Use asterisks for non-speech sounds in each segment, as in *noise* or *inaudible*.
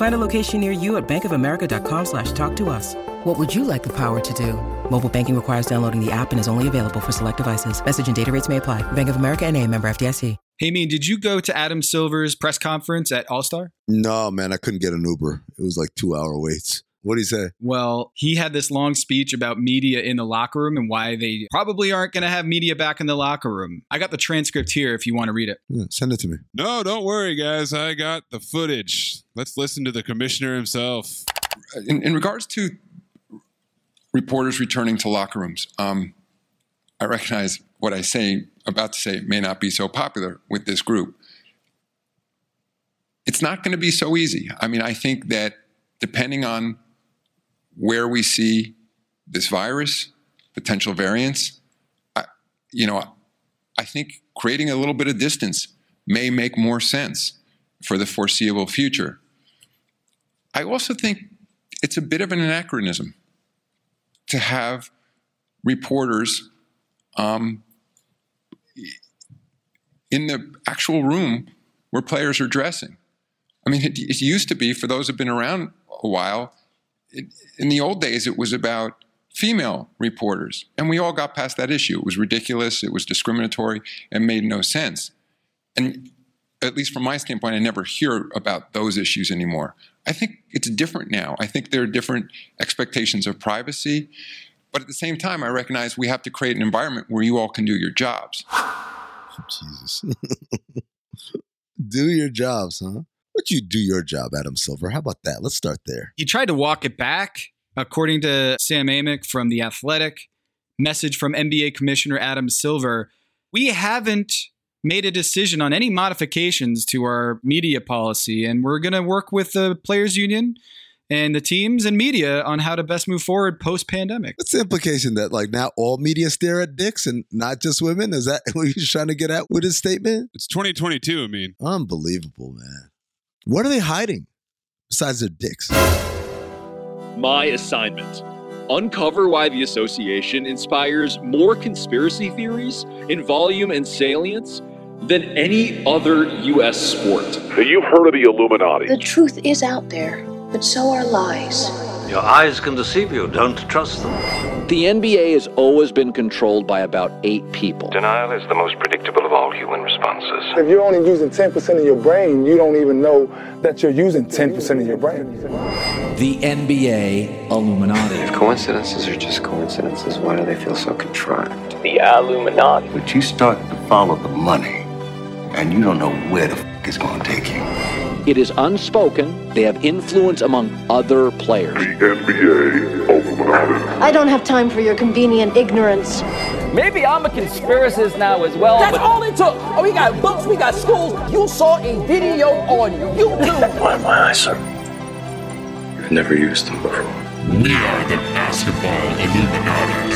Find a location near you at bankofamerica.com slash talk to us. What would you like the power to do? Mobile banking requires downloading the app and is only available for select devices. Message and data rates may apply. Bank of America and a member FDIC. Hey, Mean, did you go to Adam Silver's press conference at All Star? No, man, I couldn't get an Uber. It was like two hour waits. What did he say? Well, he had this long speech about media in the locker room and why they probably aren't going to have media back in the locker room. I got the transcript here if you want to read it. Yeah, send it to me. No, don't worry, guys. I got the footage. Let's listen to the commissioner himself. In, in regards to reporters returning to locker rooms, um, I recognize what I say about to say may not be so popular with this group. It's not going to be so easy. I mean, I think that depending on where we see this virus, potential variants, I, you know, I think creating a little bit of distance may make more sense for the foreseeable future. I also think it's a bit of an anachronism to have reporters um, in the actual room where players are dressing. I mean, it, it used to be, for those who've been around a while, in the old days, it was about female reporters. And we all got past that issue. It was ridiculous, it was discriminatory, and made no sense. And at least from my standpoint, I never hear about those issues anymore. I think it's different now. I think there are different expectations of privacy. But at the same time, I recognize we have to create an environment where you all can do your jobs. *laughs* Jesus. *laughs* do your jobs, huh? But you do your job, Adam Silver. How about that? Let's start there. He tried to walk it back, according to Sam Amick from The Athletic. Message from NBA Commissioner Adam Silver. We haven't made a decision on any modifications to our media policy, and we're going to work with the players' union and the teams and media on how to best move forward post pandemic. What's the implication that like now all media stare at dicks and not just women? Is that *laughs* what he's trying to get at with his statement? It's 2022, I mean. Unbelievable, man. What are they hiding besides their dicks? My assignment uncover why the association inspires more conspiracy theories in volume and salience than any other U.S. sport. You've heard of the Illuminati. The truth is out there, but so are lies. Your eyes can deceive you. Don't trust them. The NBA has always been controlled by about eight people. Denial is the most predictable of all human responses. If you're only using 10% of your brain, you don't even know that you're using 10% of your brain. The NBA Illuminati. If coincidences are just coincidences, why do they feel so contrived? The Illuminati. But you start to follow the money, and you don't know where the f it's going to take you. It is unspoken. They have influence among other players. The NBA Illuminati. I don't have time for your convenient ignorance. Maybe I'm a conspiracist now as well. That's all it took. Oh, we got books, we got schools. You saw a video on YouTube. *laughs* Why my eyes, sir? You've never used them before. We are the basketball Illuminati.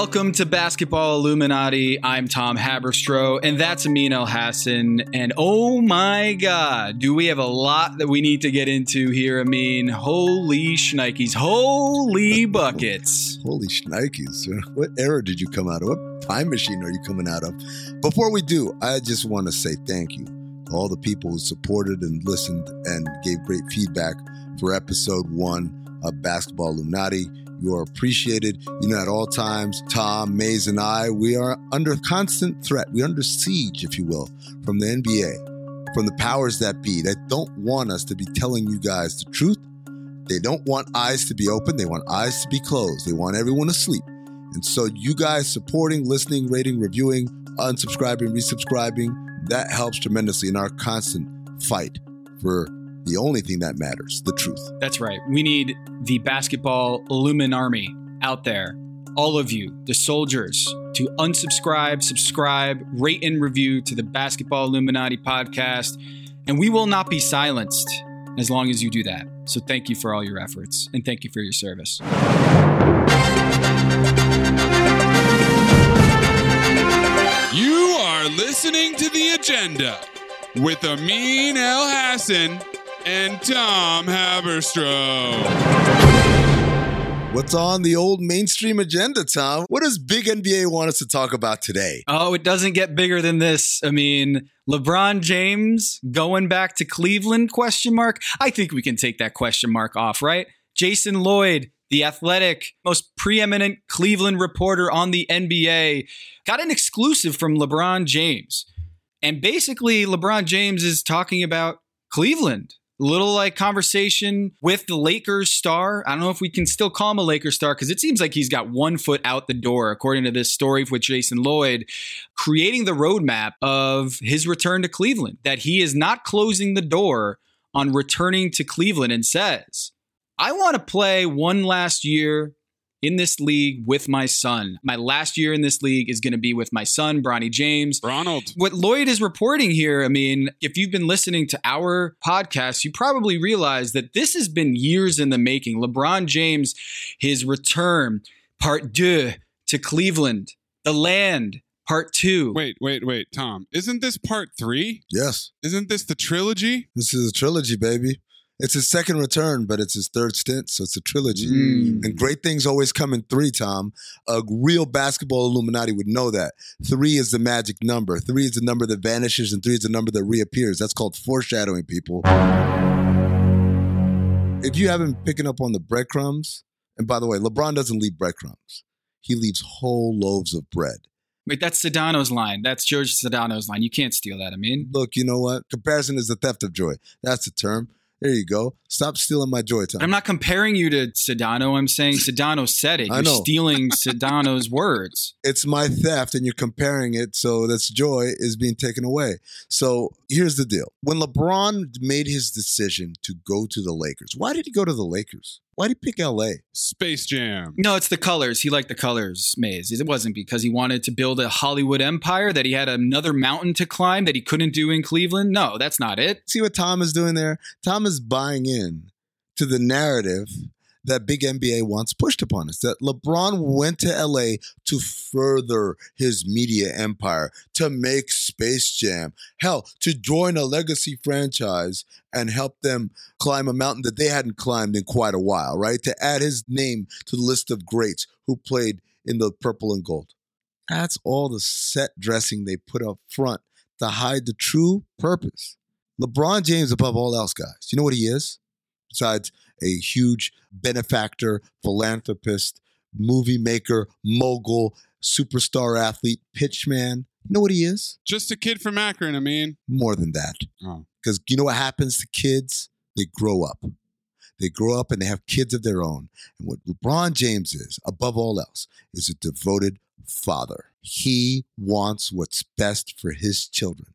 Welcome to Basketball Illuminati. I'm Tom Haberstroh, and that's Amin Elhassan. And oh my God, do we have a lot that we need to get into here, Amin? Holy shnikes. Holy *laughs* buckets. Holy shnikes. What era did you come out of? What time machine are you coming out of? Before we do, I just want to say thank you to all the people who supported and listened and gave great feedback for episode one of Basketball Illuminati. You are appreciated. You know, at all times, Tom, Mays, and I, we are under constant threat. We're under siege, if you will, from the NBA, from the powers that be that don't want us to be telling you guys the truth. They don't want eyes to be open. They want eyes to be closed. They want everyone asleep. And so, you guys supporting, listening, rating, reviewing, unsubscribing, resubscribing, that helps tremendously in our constant fight for the only thing that matters the truth. That's right. We need the basketball Illumin army out there. All of you, the soldiers, to unsubscribe, subscribe, rate, and review to the Basketball Illuminati podcast. And we will not be silenced as long as you do that. So thank you for all your efforts and thank you for your service. You are listening to The Agenda with Amin Elhassan and Tom Haberstroh. What's on the old mainstream agenda, Tom? What does Big NBA want us to talk about today? Oh, it doesn't get bigger than this. I mean, LeBron James going back to Cleveland question mark? I think we can take that question mark off, right? Jason Lloyd, the athletic, most preeminent Cleveland reporter on the NBA, got an exclusive from LeBron James. And basically, LeBron James is talking about Cleveland. Little like conversation with the Lakers star. I don't know if we can still call him a Lakers star because it seems like he's got one foot out the door, according to this story with Jason Lloyd, creating the roadmap of his return to Cleveland, that he is not closing the door on returning to Cleveland and says, I want to play one last year in this league with my son. My last year in this league is going to be with my son, Bronny James. Ronald. What Lloyd is reporting here, I mean, if you've been listening to our podcast, you probably realize that this has been years in the making. LeBron James, his return, part deux to Cleveland, the land, part two. Wait, wait, wait, Tom. Isn't this part three? Yes. Isn't this the trilogy? This is a trilogy, baby. It's his second return, but it's his third stint, so it's a trilogy. Mm. And great things always come in three, Tom. A real basketball Illuminati would know that. Three is the magic number. Three is the number that vanishes, and three is the number that reappears. That's called foreshadowing, people. If you haven't picking up on the breadcrumbs, and by the way, LeBron doesn't leave breadcrumbs, he leaves whole loaves of bread. Wait, that's Sedano's line. That's George Sedano's line. You can't steal that. I mean, Look, you know what? Comparison is the theft of joy. That's the term. There you go. Stop stealing my joy, Tom. I'm not comparing you to Sedano. I'm saying *laughs* Sedano said it. I You're know. stealing *laughs* Sedano's words. it's my theft and you're comparing it so that's joy is being taken away so here's the deal when lebron made his decision to go to the lakers why did he go to the lakers why did he pick la Space Jam. No, it's the colors. He liked the colors, Mays. It wasn't because he wanted to build a Hollywood empire that he had another mountain to climb that he couldn't do in Cleveland. No, that's not it. see what tom is doing there tom buying in to the narrative that big NBA wants pushed upon us. That LeBron went to LA to further his media empire, to make Space Jam, hell, to join a legacy franchise and help them climb a mountain that they hadn't climbed in quite a while, right? To add his name to the list of greats who played in the purple and gold. That's all the set dressing they put up front to hide the true purpose. LeBron James, above all else, guys, you know what he is? Besides a huge benefactor, philanthropist, movie maker, mogul, superstar athlete, pitchman. You know what he is? Just a kid from Akron, I mean. More than that. Oh. Because you know what happens to kids? They grow up. They grow up and they have kids of their own. And what LeBron James is, above all else, is a devoted father. He wants what's best for his children.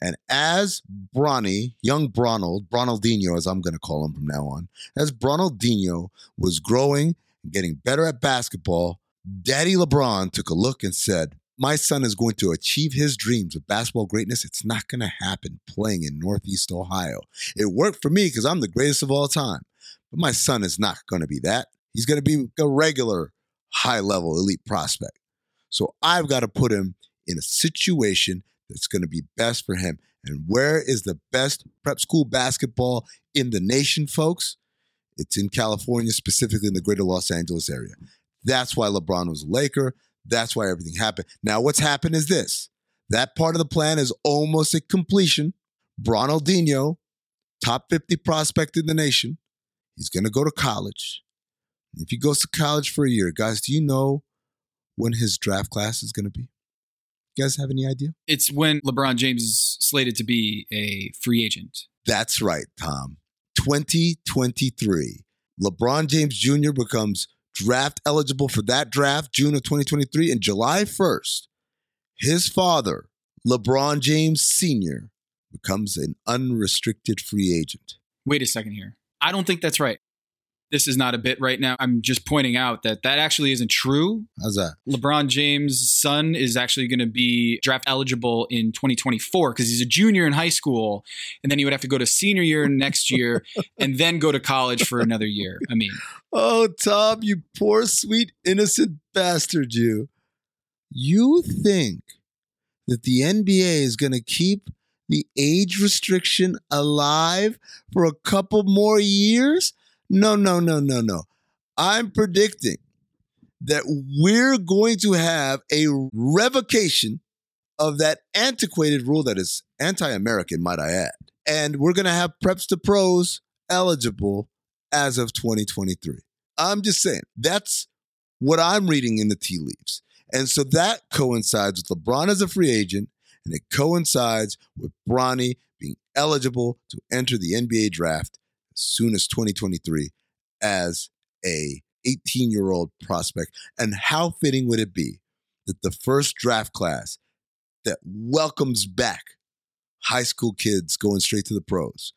And as Bronny, young Bronald, Bronaldinho, as I'm going to call him from now on, as Bronaldinho was growing and getting better at basketball, Daddy LeBron took a look and said, My son is going to achieve his dreams of basketball greatness. It's not going to happen playing in Northeast Ohio. It worked for me because I'm the greatest of all time. But my son is not going to be that. He's going to be a regular high level elite prospect. So I've got to put him in a situation that's going to be best for him. And where is the best prep school basketball in the nation, folks? It's in California, specifically in the greater Los Angeles area. That's why LeBron was a Laker. That's why everything happened. Now, what's happened is this that part of the plan is almost at completion. Bronaldinho, top 50 prospect in the nation, he's going to go to college. If he goes to college for a year, guys, do you know when his draft class is going to be? You guys have any idea? It's when LeBron James is slated to be a free agent. That's right, Tom. 2023. LeBron James Jr. becomes draft eligible for that draft, June of 2023. And July 1st, his father, LeBron James Sr., becomes an unrestricted free agent. Wait a second here. I don't think that's right. This is not a bit right now. I'm just pointing out that that actually isn't true. How's that? LeBron James' son is actually going to be draft eligible in 2024 because he's a junior in high school, and then he would have to go to senior year next year, *laughs* and then go to college for another year. I mean, oh, Tom, you poor, sweet, innocent bastard, you. You think that the NBA is going to keep the age restriction alive for a couple more years? No, no, no, no, no. I'm predicting that we're going to have a revocation of that antiquated rule that is anti American, might I add. And we're going to have preps to pros eligible as of 2023. I'm just saying, that's what I'm reading in the tea leaves. And so that coincides with LeBron as a free agent, and it coincides with Bronny being eligible to enter the NBA draft soon as 2023 as a 18 year old prospect. And how fitting would it be that the first draft class that welcomes back high school kids going straight to the pros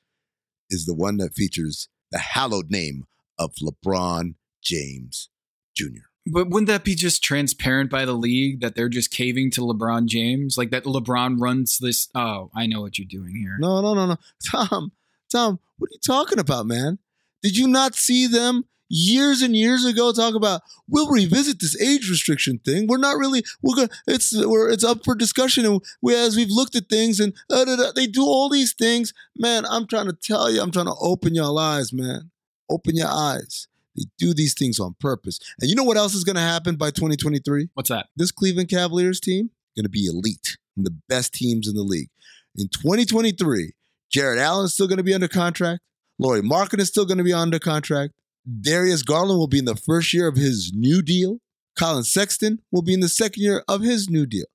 is the one that features the hallowed name of LeBron James Jr. But wouldn't that be just transparent by the league that they're just caving to LeBron James? Like that LeBron runs this. Oh, I know what you're doing here. No, no, no, no. *laughs* Tom, Tom, what are you talking about, man? Did you not see them years and years ago talk about we'll revisit this age restriction thing? We're not really we're gonna it's we're it's up for discussion and we as we've looked at things and uh, da, da, they do all these things. Man, I'm trying to tell you, I'm trying to open your eyes, man. Open your eyes. They do these things on purpose. And you know what else is going to happen by 2023? What's that? This Cleveland Cavaliers team going to be elite, and the best teams in the league. In 2023, Jarrett Allen is still going to be under contract. Lauri Markkanen is still going to be under contract. Darius Garland will be in the first year of his new deal. Collin Sexton will be in the second year of his new deal.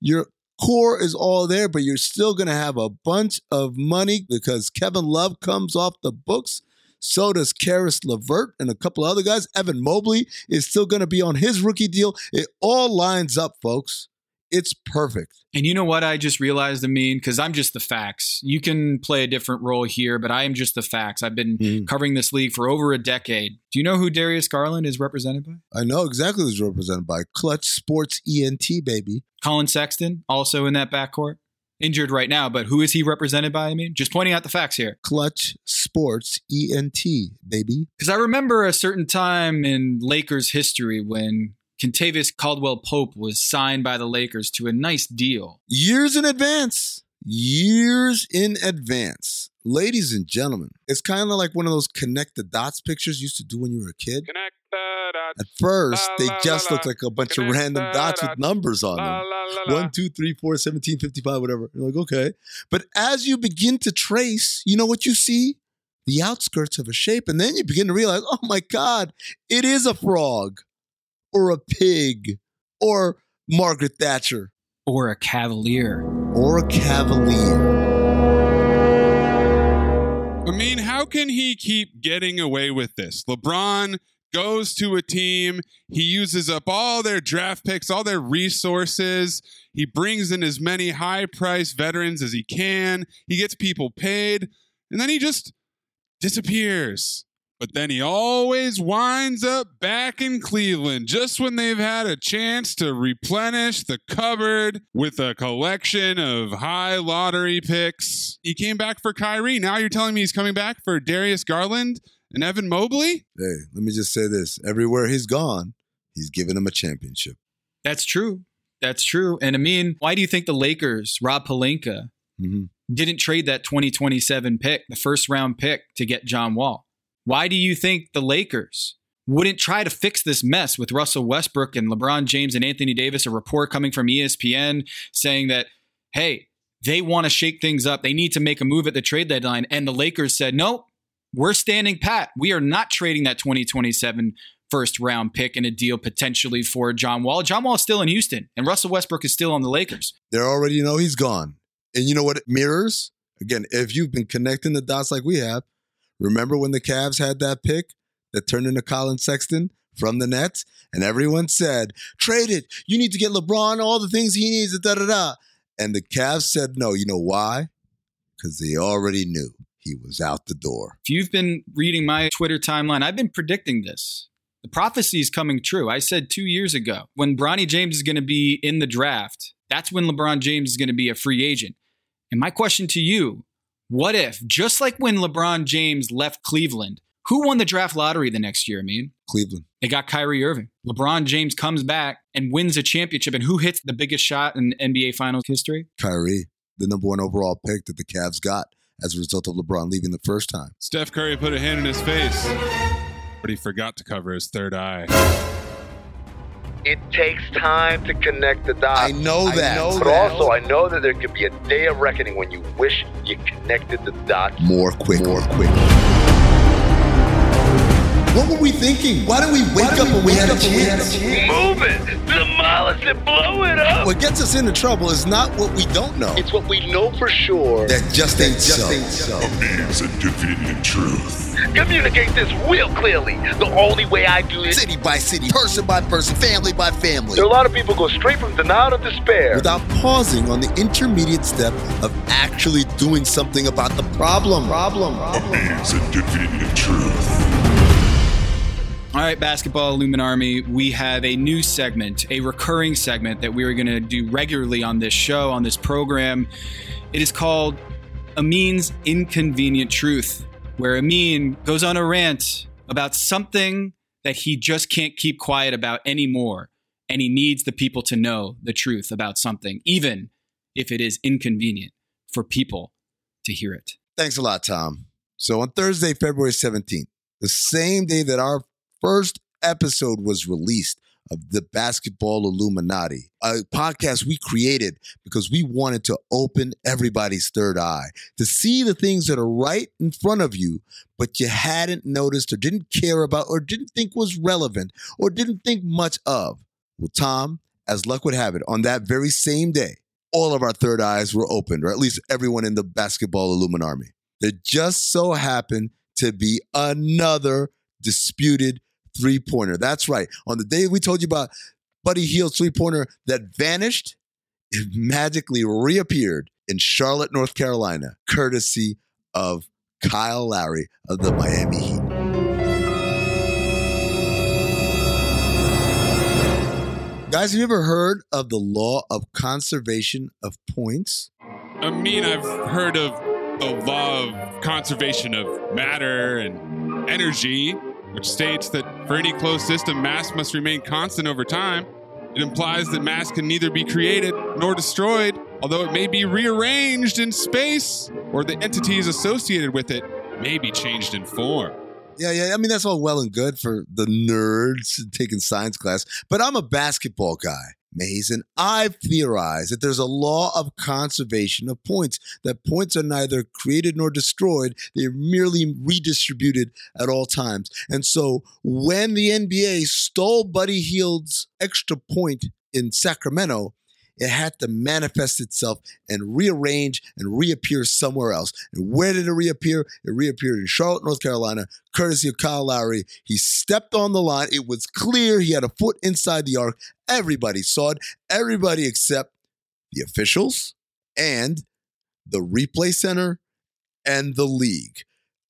Your core is all there, but you're still going to have a bunch of money because Kevin Love comes off the books. So does Caris LeVert and a couple other guys. Evan Mobley is still going to be on his rookie deal. It all lines up, folks. It's perfect. And you know what I just realized, I mean, because I'm just the facts. You can play a different role here, but I am just the facts. I've been mm. covering this league for over a decade. Do you know who Darius Garland is represented by? I know exactly who's represented by. Klutch Sports ENT, baby. Collin Sexton, also in that backcourt. Injured right now, but who is he represented by? I mean, just pointing out the facts here. Klutch Sports ENT, baby. Because I remember a certain time in Lakers history when Kentavious Caldwell Pope was signed by the Lakers to a nice deal. Years in advance. Years in advance. Ladies and gentlemen, it's kind of like one of those connect the dots pictures you used to do when you were a kid. Connect the dots. At first, they just looked like a bunch of random dots with numbers on them. 1, 2, 3, 4, 17, 55, whatever. You're like, okay. But as you begin to trace, you know what you see? The outskirts of a shape. And then you begin to realize, oh my God, it is a frog or a pig or Margaret Thatcher or a cavalier or a cavalier. I mean, how can he keep getting away with this? LeBron goes to a team, he uses up all their draft picks, all their resources. He brings in as many high priced veterans as he can. He gets people paid, and then he just disappears. But then he always winds up back in Cleveland just when they've had a chance to replenish the cupboard with a collection of high lottery picks. He came back for Kyrie. Now you're telling me he's coming back for Darius Garland and Evan Mobley? Hey, let me just say this everywhere he's gone, he's given him a championship. That's true. That's true. And I mean, why do you think the Lakers, Rob Pelinka, mm-hmm. didn't trade that 2027 pick, the first round pick, to get John Wall? Why do you think the Lakers wouldn't try to fix this mess with Russell Westbrook and LeBron James and Anthony Davis? A report coming from ESPN saying that, hey, they want to shake things up. They need to make a move at the trade deadline. And the Lakers said, no, we're standing pat. We are not trading that 2027 first round pick in a deal potentially for John Wall. John Wall is still in Houston, and Russell Westbrook is still on the Lakers. They already know he's gone. And you know what it mirrors? Again, if you've been connecting the dots like we have, remember when the Cavs had that pick that turned into Collin Sexton from the Nets? And everyone said, trade it. You need to get LeBron all the things he needs, da da da. And the Cavs said no. You know why? Because they already knew he was out the door. If you've been reading my Twitter timeline, I've been predicting this. The prophecy is coming true. I said two years ago when Bronny James is going to be in the draft, that's when LeBron James is going to be a free agent. And my question to you what if, just like when LeBron James left Cleveland, who won the draft lottery the next year, I mean? Cleveland. They got Kyrie Irving. LeBron James comes back and wins a championship. And who hits the biggest shot in NBA Finals history? Kyrie, the number one overall pick that the Cavs got as a result of LeBron leaving the first time. Steph Curry put a hand in his face, but he forgot to cover his third eye. It takes time to connect the dots. I know that. I know but that. also, I know that there could be a day of reckoning when you wish you connected the dots more quick, more quick. What were we thinking? Why didn't we wake up when we had a chance? Move it! Demolish it! Blow it up! What gets us into trouble is not what we don't know. It's what we know for sure. That just ain't just so. Ain't so. A means of convenient truth. Communicate this real clearly. The only way I do it. City by city, person by person, family by family. There are a lot of people go straight from denial to despair. Without pausing on the intermediate step of actually doing something about the problem. Problem. A means of convenient truth. All right, Basketball Illumin Army, we have a new segment, a recurring segment that we are going to do regularly on this show, on this program. It is called Amin's Inconvenient Truth, where Amin goes on a rant about something that he just can't keep quiet about anymore. And he needs the people to know the truth about something, even if it is inconvenient for people to hear it. Thanks a lot, Tom. So on Thursday, February 17th, the same day that our first episode was released of the Basketball Illuminati, a podcast we created because we wanted to open everybody's third eye to see the things that are right in front of you, but you hadn't noticed or didn't care about or didn't think was relevant or didn't think much of. Well, Tom, as luck would have it, on that very same day, all of our third eyes were opened, or at least everyone in the Basketball Illumin Army. There just so happened to be another disputed three pointer. That's right. On the day we told you about Buddy Hield's three pointer that vanished, it magically reappeared in Charlotte, North Carolina, courtesy of Kyle Lowry of the Miami Heat. Guys, have you ever heard of the law of conservation of points? I mean, I've heard of the law of conservation of matter and energy, which states that for any closed system, mass must remain constant over time. It implies that mass can neither be created nor destroyed, although it may be rearranged in space, or the entities associated with it may be changed in form. Yeah, yeah. I mean, that's all well and good for the nerds taking science class, but I'm a basketball guy, And I've theorized that there's a law of conservation of points, that points are neither created nor destroyed, they're merely redistributed at all times. And so when the NBA stole Buddy Hield's extra point in Sacramento, it had to manifest itself and rearrange and reappear somewhere else. And where did it reappear? It reappeared in Charlotte, North Carolina, courtesy of Kyle Lowry. He stepped on the line. It was clear he had a foot inside the arc. Everybody saw it. Everybody except the officials and the replay center and the league.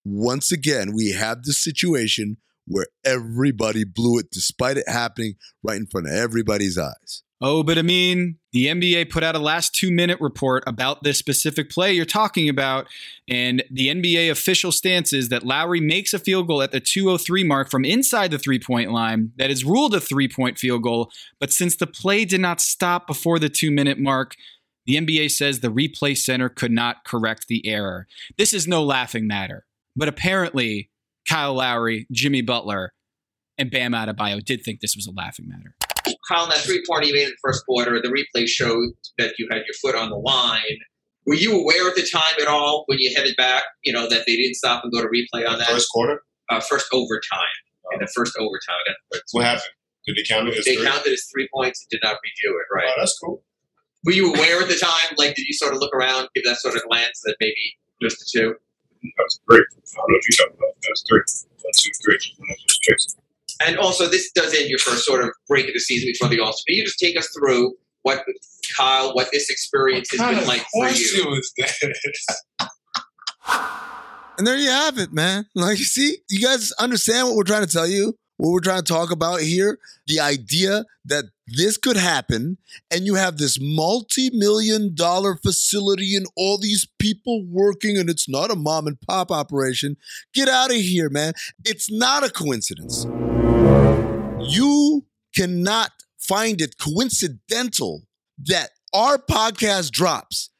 Once again, we have the situation where everybody blew it despite it happening right in front of everybody's eyes. Oh, but I mean, the NBA put out a last two minute report about this specific play you're talking about. And the NBA official stance is that Lowry makes a field goal at the 203 mark from inside the three point line that is ruled a three point field goal. But since the play did not stop before the two minute mark, the NBA says the replay center could not correct the error. This is no laughing matter. But apparently, Kyle Lowry, Jimmy Butler, and Bam Adebayo did think this was a laughing matter. Kyle, that three point you made in the first quarter, the replay showed that you had your foot on the line. Were you aware at the time at all when you headed back, you know, that they didn't stop and go to replay on that? First quarter? Uh, first overtime. in the first overtime. What happened? Did they count it as They three? counted as three points and did not review it. Right. Oh, that's cool. Were you aware at the time? Like, did you sort of look around, give that sort of glance that maybe just the two? That's three. I don't know if you talking about. That's three. That's two, three. That's just three. And also, this does end your first sort of break of the season before the All Star. Can you just take us through what Kyle, what this experience has been of like for you? was? And there you have it, man. Like, you see, you guys understand what we're trying to tell you? What we're trying to talk about here? The idea that this could happen, and you have this multi million dollar facility and all these people working, and it's not a mom and pop operation. Get out of here, man. It's not a coincidence. Cannot find it coincidental that our podcast drops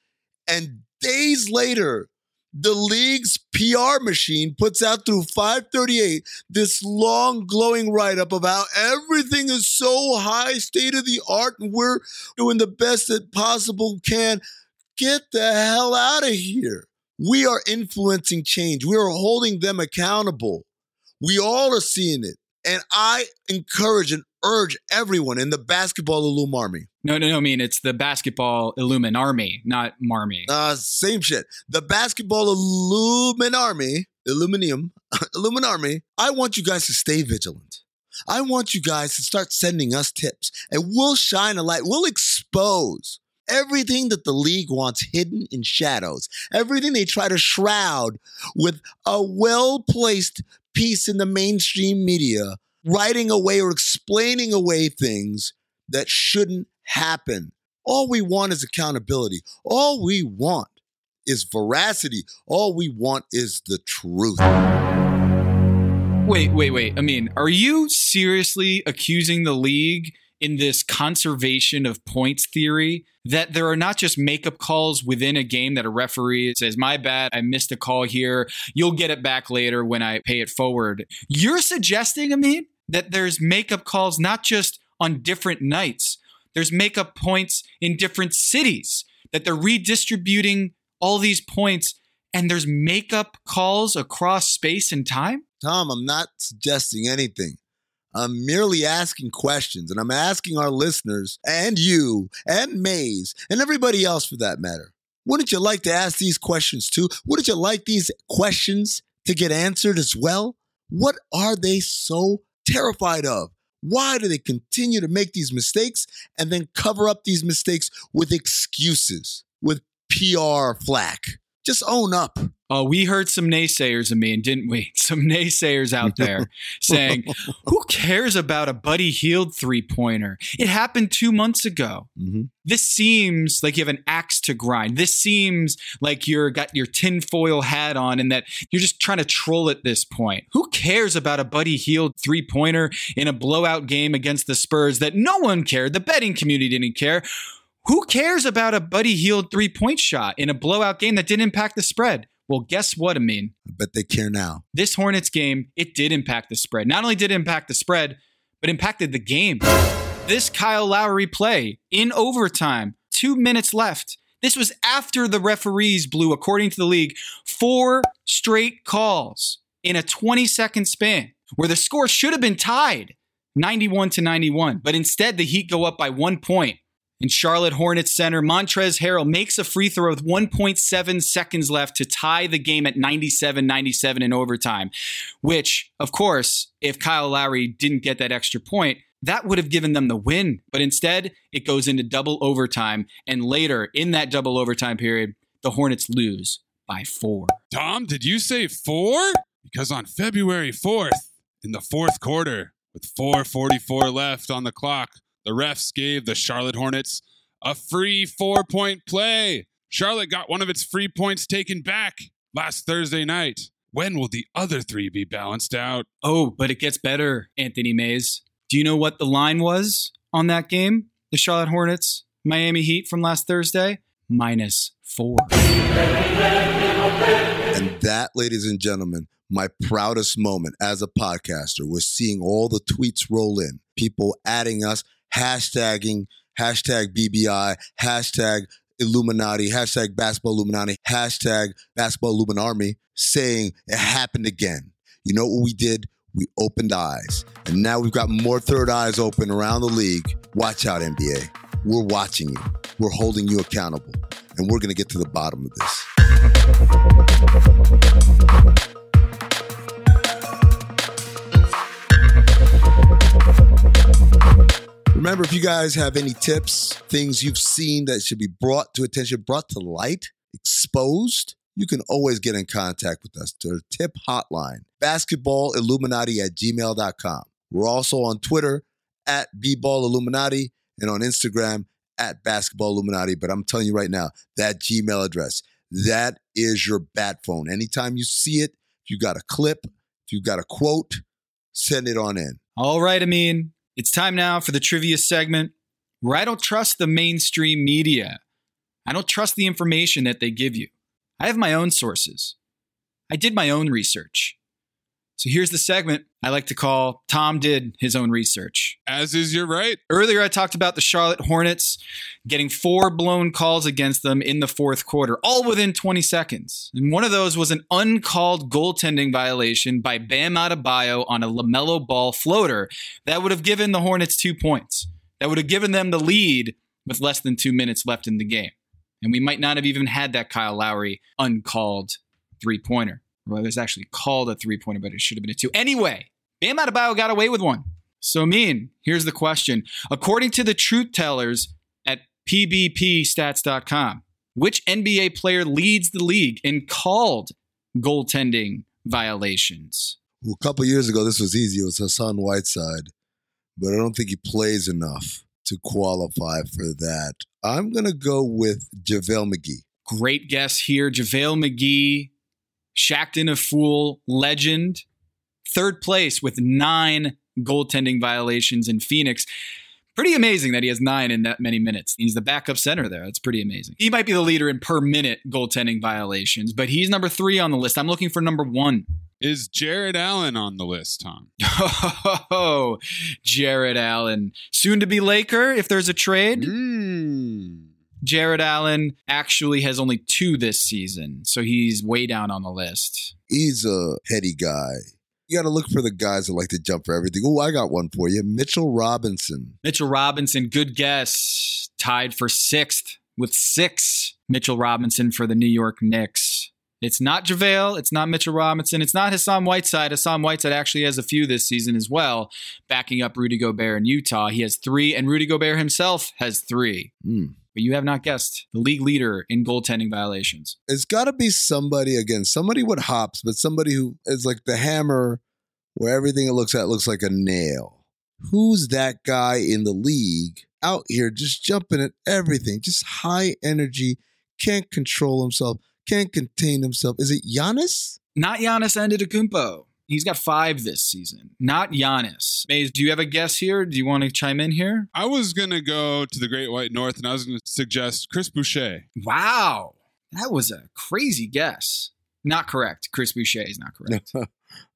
and days later, the league's PR machine puts out through 538 this long glowing write up of how everything is so high state of the art and we're doing the best that possible can. Get the hell out of here. We are influencing change. We are holding them accountable. We all are seeing it. And I encourage and urge everyone in the basketball Illum Army. No, no, no. I mean, it's the basketball Illumin Army, not Marmy. Uh, same shit. The basketball Illumin Army, Illuminium, *laughs* Illumin Army. I want you guys to stay vigilant. I want you guys to start sending us tips and we'll shine a light. We'll expose everything that the league wants hidden in shadows, everything they try to shroud with a well placed piece in the mainstream media, writing away or explaining away things that shouldn't happen. All we want is accountability. All we want is veracity. All we want is the truth. Wait, wait, wait. I mean, are you seriously accusing the league in this conservation of points theory that there are not just makeup calls within a game that a referee says, My bad, I missed a call here. You'll get it back later when I pay it forward. You're suggesting, I mean, that there's makeup calls not just on different nights, there's makeup points in different cities, that they're redistributing all these points, and there's makeup calls across space and time? Tom, I'm not suggesting anything. I'm merely asking questions, and I'm asking our listeners and you and Mays and everybody else for that matter. Wouldn't you like to ask these questions too? Wouldn't you like these questions to get answered as well? What are they so terrified of? Why do they continue to make these mistakes and then cover up these mistakes with excuses, with PR flack? Just own up. Oh, we heard some naysayers of me, and didn't we? *laughs* Some naysayers out there *laughs* saying, Who cares about a Buddy Hield three pointer? It happened two months ago. Mm-hmm. This seems like you have an axe to grind. This seems like you're got your tinfoil hat on and that you're just trying to troll at this point. Who cares about a Buddy Hield three pointer in a blowout game against the Spurs that no one cared? The betting community didn't care. Who cares about a Buddy Hield three point shot in a blowout game that didn't impact the spread? Well, guess what, Amin? I bet they care now. This Hornets game, it did impact the spread. Not only did it impact the spread, but impacted the game. This Kyle Lowry play in overtime, two minutes left. This was after the referees blew, according to the league, four straight calls in a 20 second span where the score should have been tied 91 to 91. But instead, the Heat go up by one point. In Charlotte Hornets center, Montrezl Harrell makes a free throw with 1.7 seconds left to tie the game at 97 97 in overtime, which, of course, if Kyle Lowry didn't get that extra point, that would have given them the win. But instead, it goes into double overtime. And later in that double overtime period, the Hornets lose by four. Tom, did you say four? Because on February 4th, in the fourth quarter, with 4.44 left on the clock, the refs gave the Charlotte Hornets a free four point play. Charlotte got one of its free points taken back last Thursday night. When will the other three be balanced out? Oh, but it gets better, Anthony Mays. Do you know what the line was on that game? The Charlotte Hornets, Miami Heat from last Thursday? Minus four. And that, ladies and gentlemen, my proudest moment as a podcaster was seeing all the tweets roll in, people adding us, hashtagging, hashtag BBI, hashtag Illuminati, hashtag basketball Illuminati, hashtag basketball Illuminarmy, saying it happened again. You know what we did? we opened eyes. And now we've got more third eyes open around the league. Watch out, NBA. We're watching you, we're holding you accountable, and we're going to get to the bottom of this. *laughs* Remember, if you guys have any tips, things you've seen that should be brought to attention, brought to light, exposed, you can always get in contact with us to our tip hotline, basketballilluminati at gmail.com. We're also on Twitter at bballilluminati and on Instagram at basketballilluminati. But I'm telling you right now, that Gmail address, that is your bat phone. Anytime you see it, if you got a clip, if you got a quote, send it on in. All right, Amin. It's time now for the trivia segment where I don't trust the mainstream media. I don't trust the information that they give you. I have my own sources. I did my own research. So here's the segment I like to call Tom Did His Own Research. As is your right. Earlier, I talked about the Charlotte Hornets getting four blown calls against them in the fourth quarter, all within 20 seconds. And one of those was an uncalled goaltending violation by Bam Adebayo on a LaMelo Ball floater that would have given the Hornets two points. That would have given them the lead with less than two minutes left in the game. And we might not have even had that Kyle Lowry uncalled three pointer. Well, it was actually called a three pointer, but it should have been a two. Anyway, Bam Adebayo got away with one. So, mean, here's the question. According to the truth tellers at pbpstats.com, which NBA player leads the league in called goaltending violations? Well, a couple years ago, this was easy. It was Hassan Whiteside, but I don't think he plays enough to qualify for that. I'm going to go with JaVale McGee. Great guess here. JaVale McGee, Shaqtin' a Fool, legend. Third place with nine goaltending violations in Phoenix. Pretty amazing that he has nine in that many minutes. He's the backup center there. That's pretty amazing. He might be the leader in per minute goaltending violations, but he's number three on the list. I'm looking for number one. Is Jarrett Allen on the list, Tom? *laughs* Oh, Jarrett Allen. Soon to be Laker if there's a trade. Mm. Jarrett Allen actually has only two this season, so he's way down on the list. He's a heady guy. You got to look for the guys that like to jump for everything. Oh, I got one for you. Mitchell Robinson. Mitchell Robinson, good guess. Tied for sixth with six. Mitchell Robinson for the New York Knicks. It's not JaVale. It's not Mitchell Robinson. It's not Hassan Whiteside. Hassan Whiteside actually has a few this season as well, backing up Rudy Gobert in Utah. He has three, and Rudy Gobert himself has three. Mm. But you have not guessed the league leader in goaltending violations. It's got to be somebody, again, somebody with hops, but somebody who is like the hammer where everything it looks at looks like a nail. Who's that guy in the league out here just jumping at everything, just high energy, can't control himself, can't contain himself? Is it Giannis? Not Giannis Antetokounmpo. He's got five this season. Not Giannis. Mays, do you have a guess here? Do you want to chime in here? I was going to go to the Great White North and I was going to suggest Chris Boucher. Wow. That was a crazy guess. Not correct. Chris Boucher is not correct. *laughs* I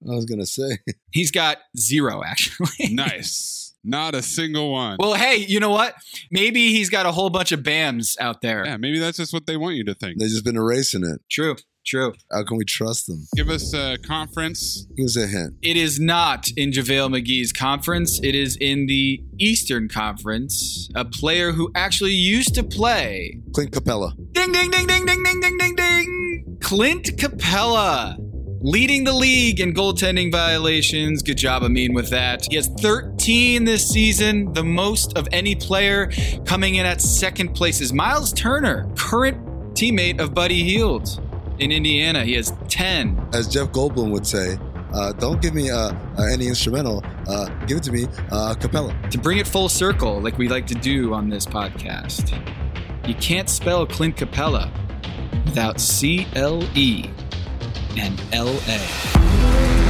was going to say. He's got zero, actually. *laughs* nice. Not a single one. Well, hey, you know what? Maybe he's got a whole bunch of BAMs out there. Yeah, maybe that's just what they want you to think. They've just been erasing it. True. True. How can we trust them? Give us a conference. Give us a hint. It is not in JaVale McGee's conference. It is in the Eastern Conference. A player who actually used to play. Clint Capela. Ding, ding, ding, ding, ding, ding, ding, ding, ding. Clint Capela. Leading the league in goaltending violations. Good job, Amin, with that. He has 13 this season, the most of any player. Coming in at second place is Miles Turner, current teammate of Buddy Hield in Indiana. He has 10. As Jeff Goldblum would say, uh, don't give me uh, uh, any instrumental. Uh, give it to me uh, capella. To bring it full circle, like we like to do on this podcast, you can't spell Clint Capela without C L E and L A.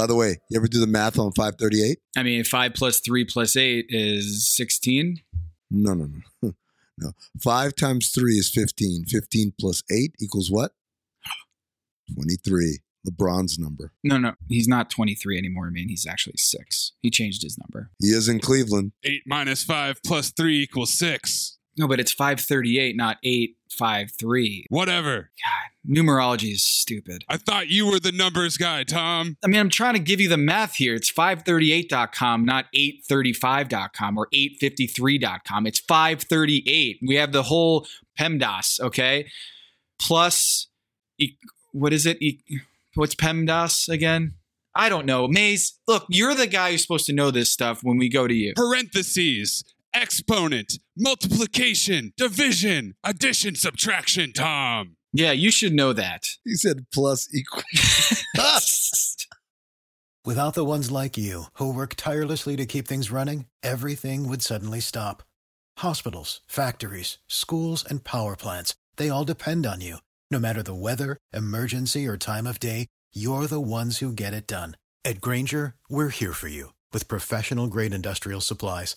By the way, you ever do the math on 538? I mean, five plus three plus eight is 16. No, no, no. *laughs* no. Five times three is 15. 15 plus eight equals what? 23. LeBron's number. No, no, he's not 23 anymore. I mean, he's actually six. He changed his number. He is in Cleveland. Eight minus five plus three equals six. No, but it's 538, not 853. Whatever. God, numerology is stupid. I thought you were the numbers guy, Tom. I mean, I'm trying to give you the math here. It's 538.com, not 835.com or 853.com. It's 538. We have the whole PEMDAS, okay? Plus, e- what is it? E- what's PEMDAS again? I don't know. Mays, look, you're the guy who's supposed to know this stuff when we go to you. Parentheses, exponent, multiplication, division, addition, subtraction, Tom. Yeah, you should know that. He said plus equal. *laughs* *laughs* Without the ones like you, who work tirelessly to keep things running, everything would suddenly stop. Hospitals, factories, schools, and power plants, they all depend on you. No matter the weather, emergency, or time of day, you're the ones who get it done. At Grainger, we're here for you with professional grade industrial supplies.